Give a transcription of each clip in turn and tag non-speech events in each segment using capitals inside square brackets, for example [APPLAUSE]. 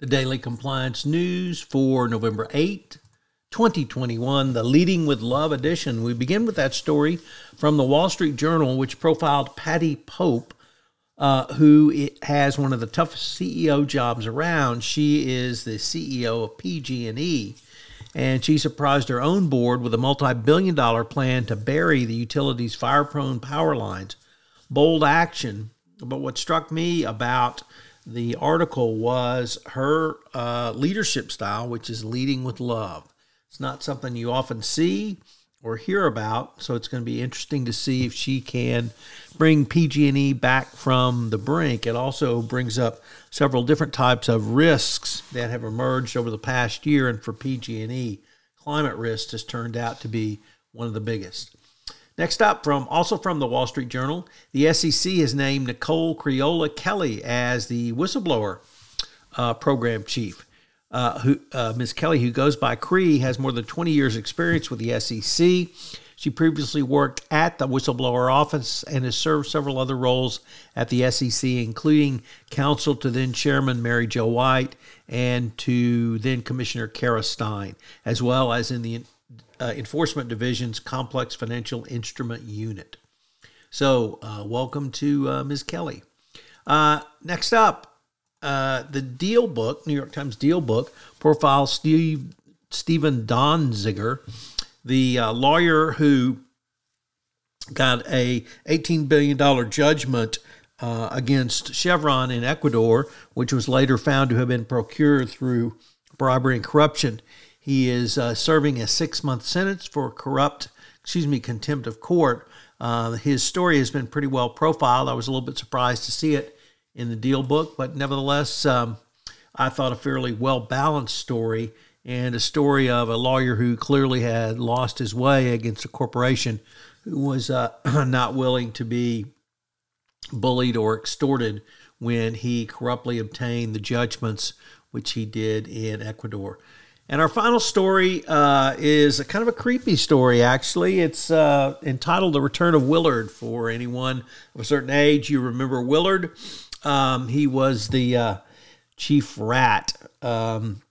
The daily compliance news for November 8, 2021, the Leading with Love edition. We begin with that story from the Wall Street Journal, which profiled Patti Poppe, uh, who has one of the toughest CEO jobs around. She is the CEO of PG&E, and she surprised her own board with a multi-billion dollar plan to bury the utility's fire-prone power lines. Bold action, but what struck me about the article was her uh, leadership style, which is leading with love. It's not something you often see or hear about, so it's going to be interesting to see if she can bring PG&E back from the brink. It also brings up several different types of risks that have emerged over the past year, and for PG&E, climate risk has turned out to be one of the biggest. Next up, from also from the Wall Street Journal, the SEC has named Nicole Creola Kelly as the whistleblower uh, program chief. Uh, who uh, Ms. Kelly, who goes by Cree, has more than 20 years' experience with the SEC. She previously worked at the whistleblower office and has served several other roles at the SEC, including counsel to then Chairman Mary Jo White and to then Commissioner Kara Stein, as well as in the uh, Enforcement Division's Complex Financial Instrument Unit. So, uh, welcome to uh, Ms. Kelly. Uh, next up, uh, the Deal Book, New York Times Deal Book, profiles Steve, Stephen Donziger, the uh, lawyer who got a $18 billion judgment uh, against Chevron in Ecuador, which was later found to have been procured through bribery and corruption. He is uh, serving a six month sentence for corrupt, excuse me, contempt of court. Uh, his story has been pretty well profiled. I was a little bit surprised to see it in the deal book, but nevertheless, um, I thought a fairly well balanced story and a story of a lawyer who clearly had lost his way against a corporation who was uh, [CLEARS THROAT] not willing to be bullied or extorted when he corruptly obtained the judgments which he did in Ecuador. And our final story uh, is a kind of a creepy story, actually. It's uh, entitled The Return of Willard. For anyone of a certain age, you remember Willard. Um, he was the uh, chief rat. Um,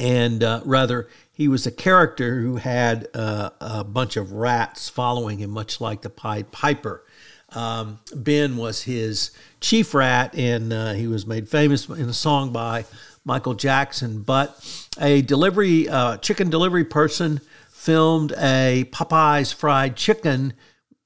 and uh, rather, he was a character who had uh, a bunch of rats following him, much like the Pied Piper. Um, ben was his chief rat, and uh, he was made famous in a song by Michael Jackson, but a delivery uh, chicken delivery person filmed a Popeyes fried chicken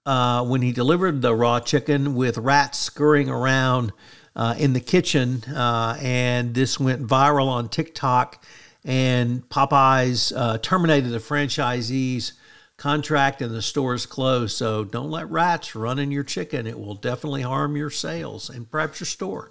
uh, when he delivered the raw chicken with rats scurrying around uh, in the kitchen, uh, and this went viral on TikTok. And Popeyes uh, terminated the franchisee's contract, and the store is closed. So don't let rats run in your chicken; it will definitely harm your sales and perhaps your store.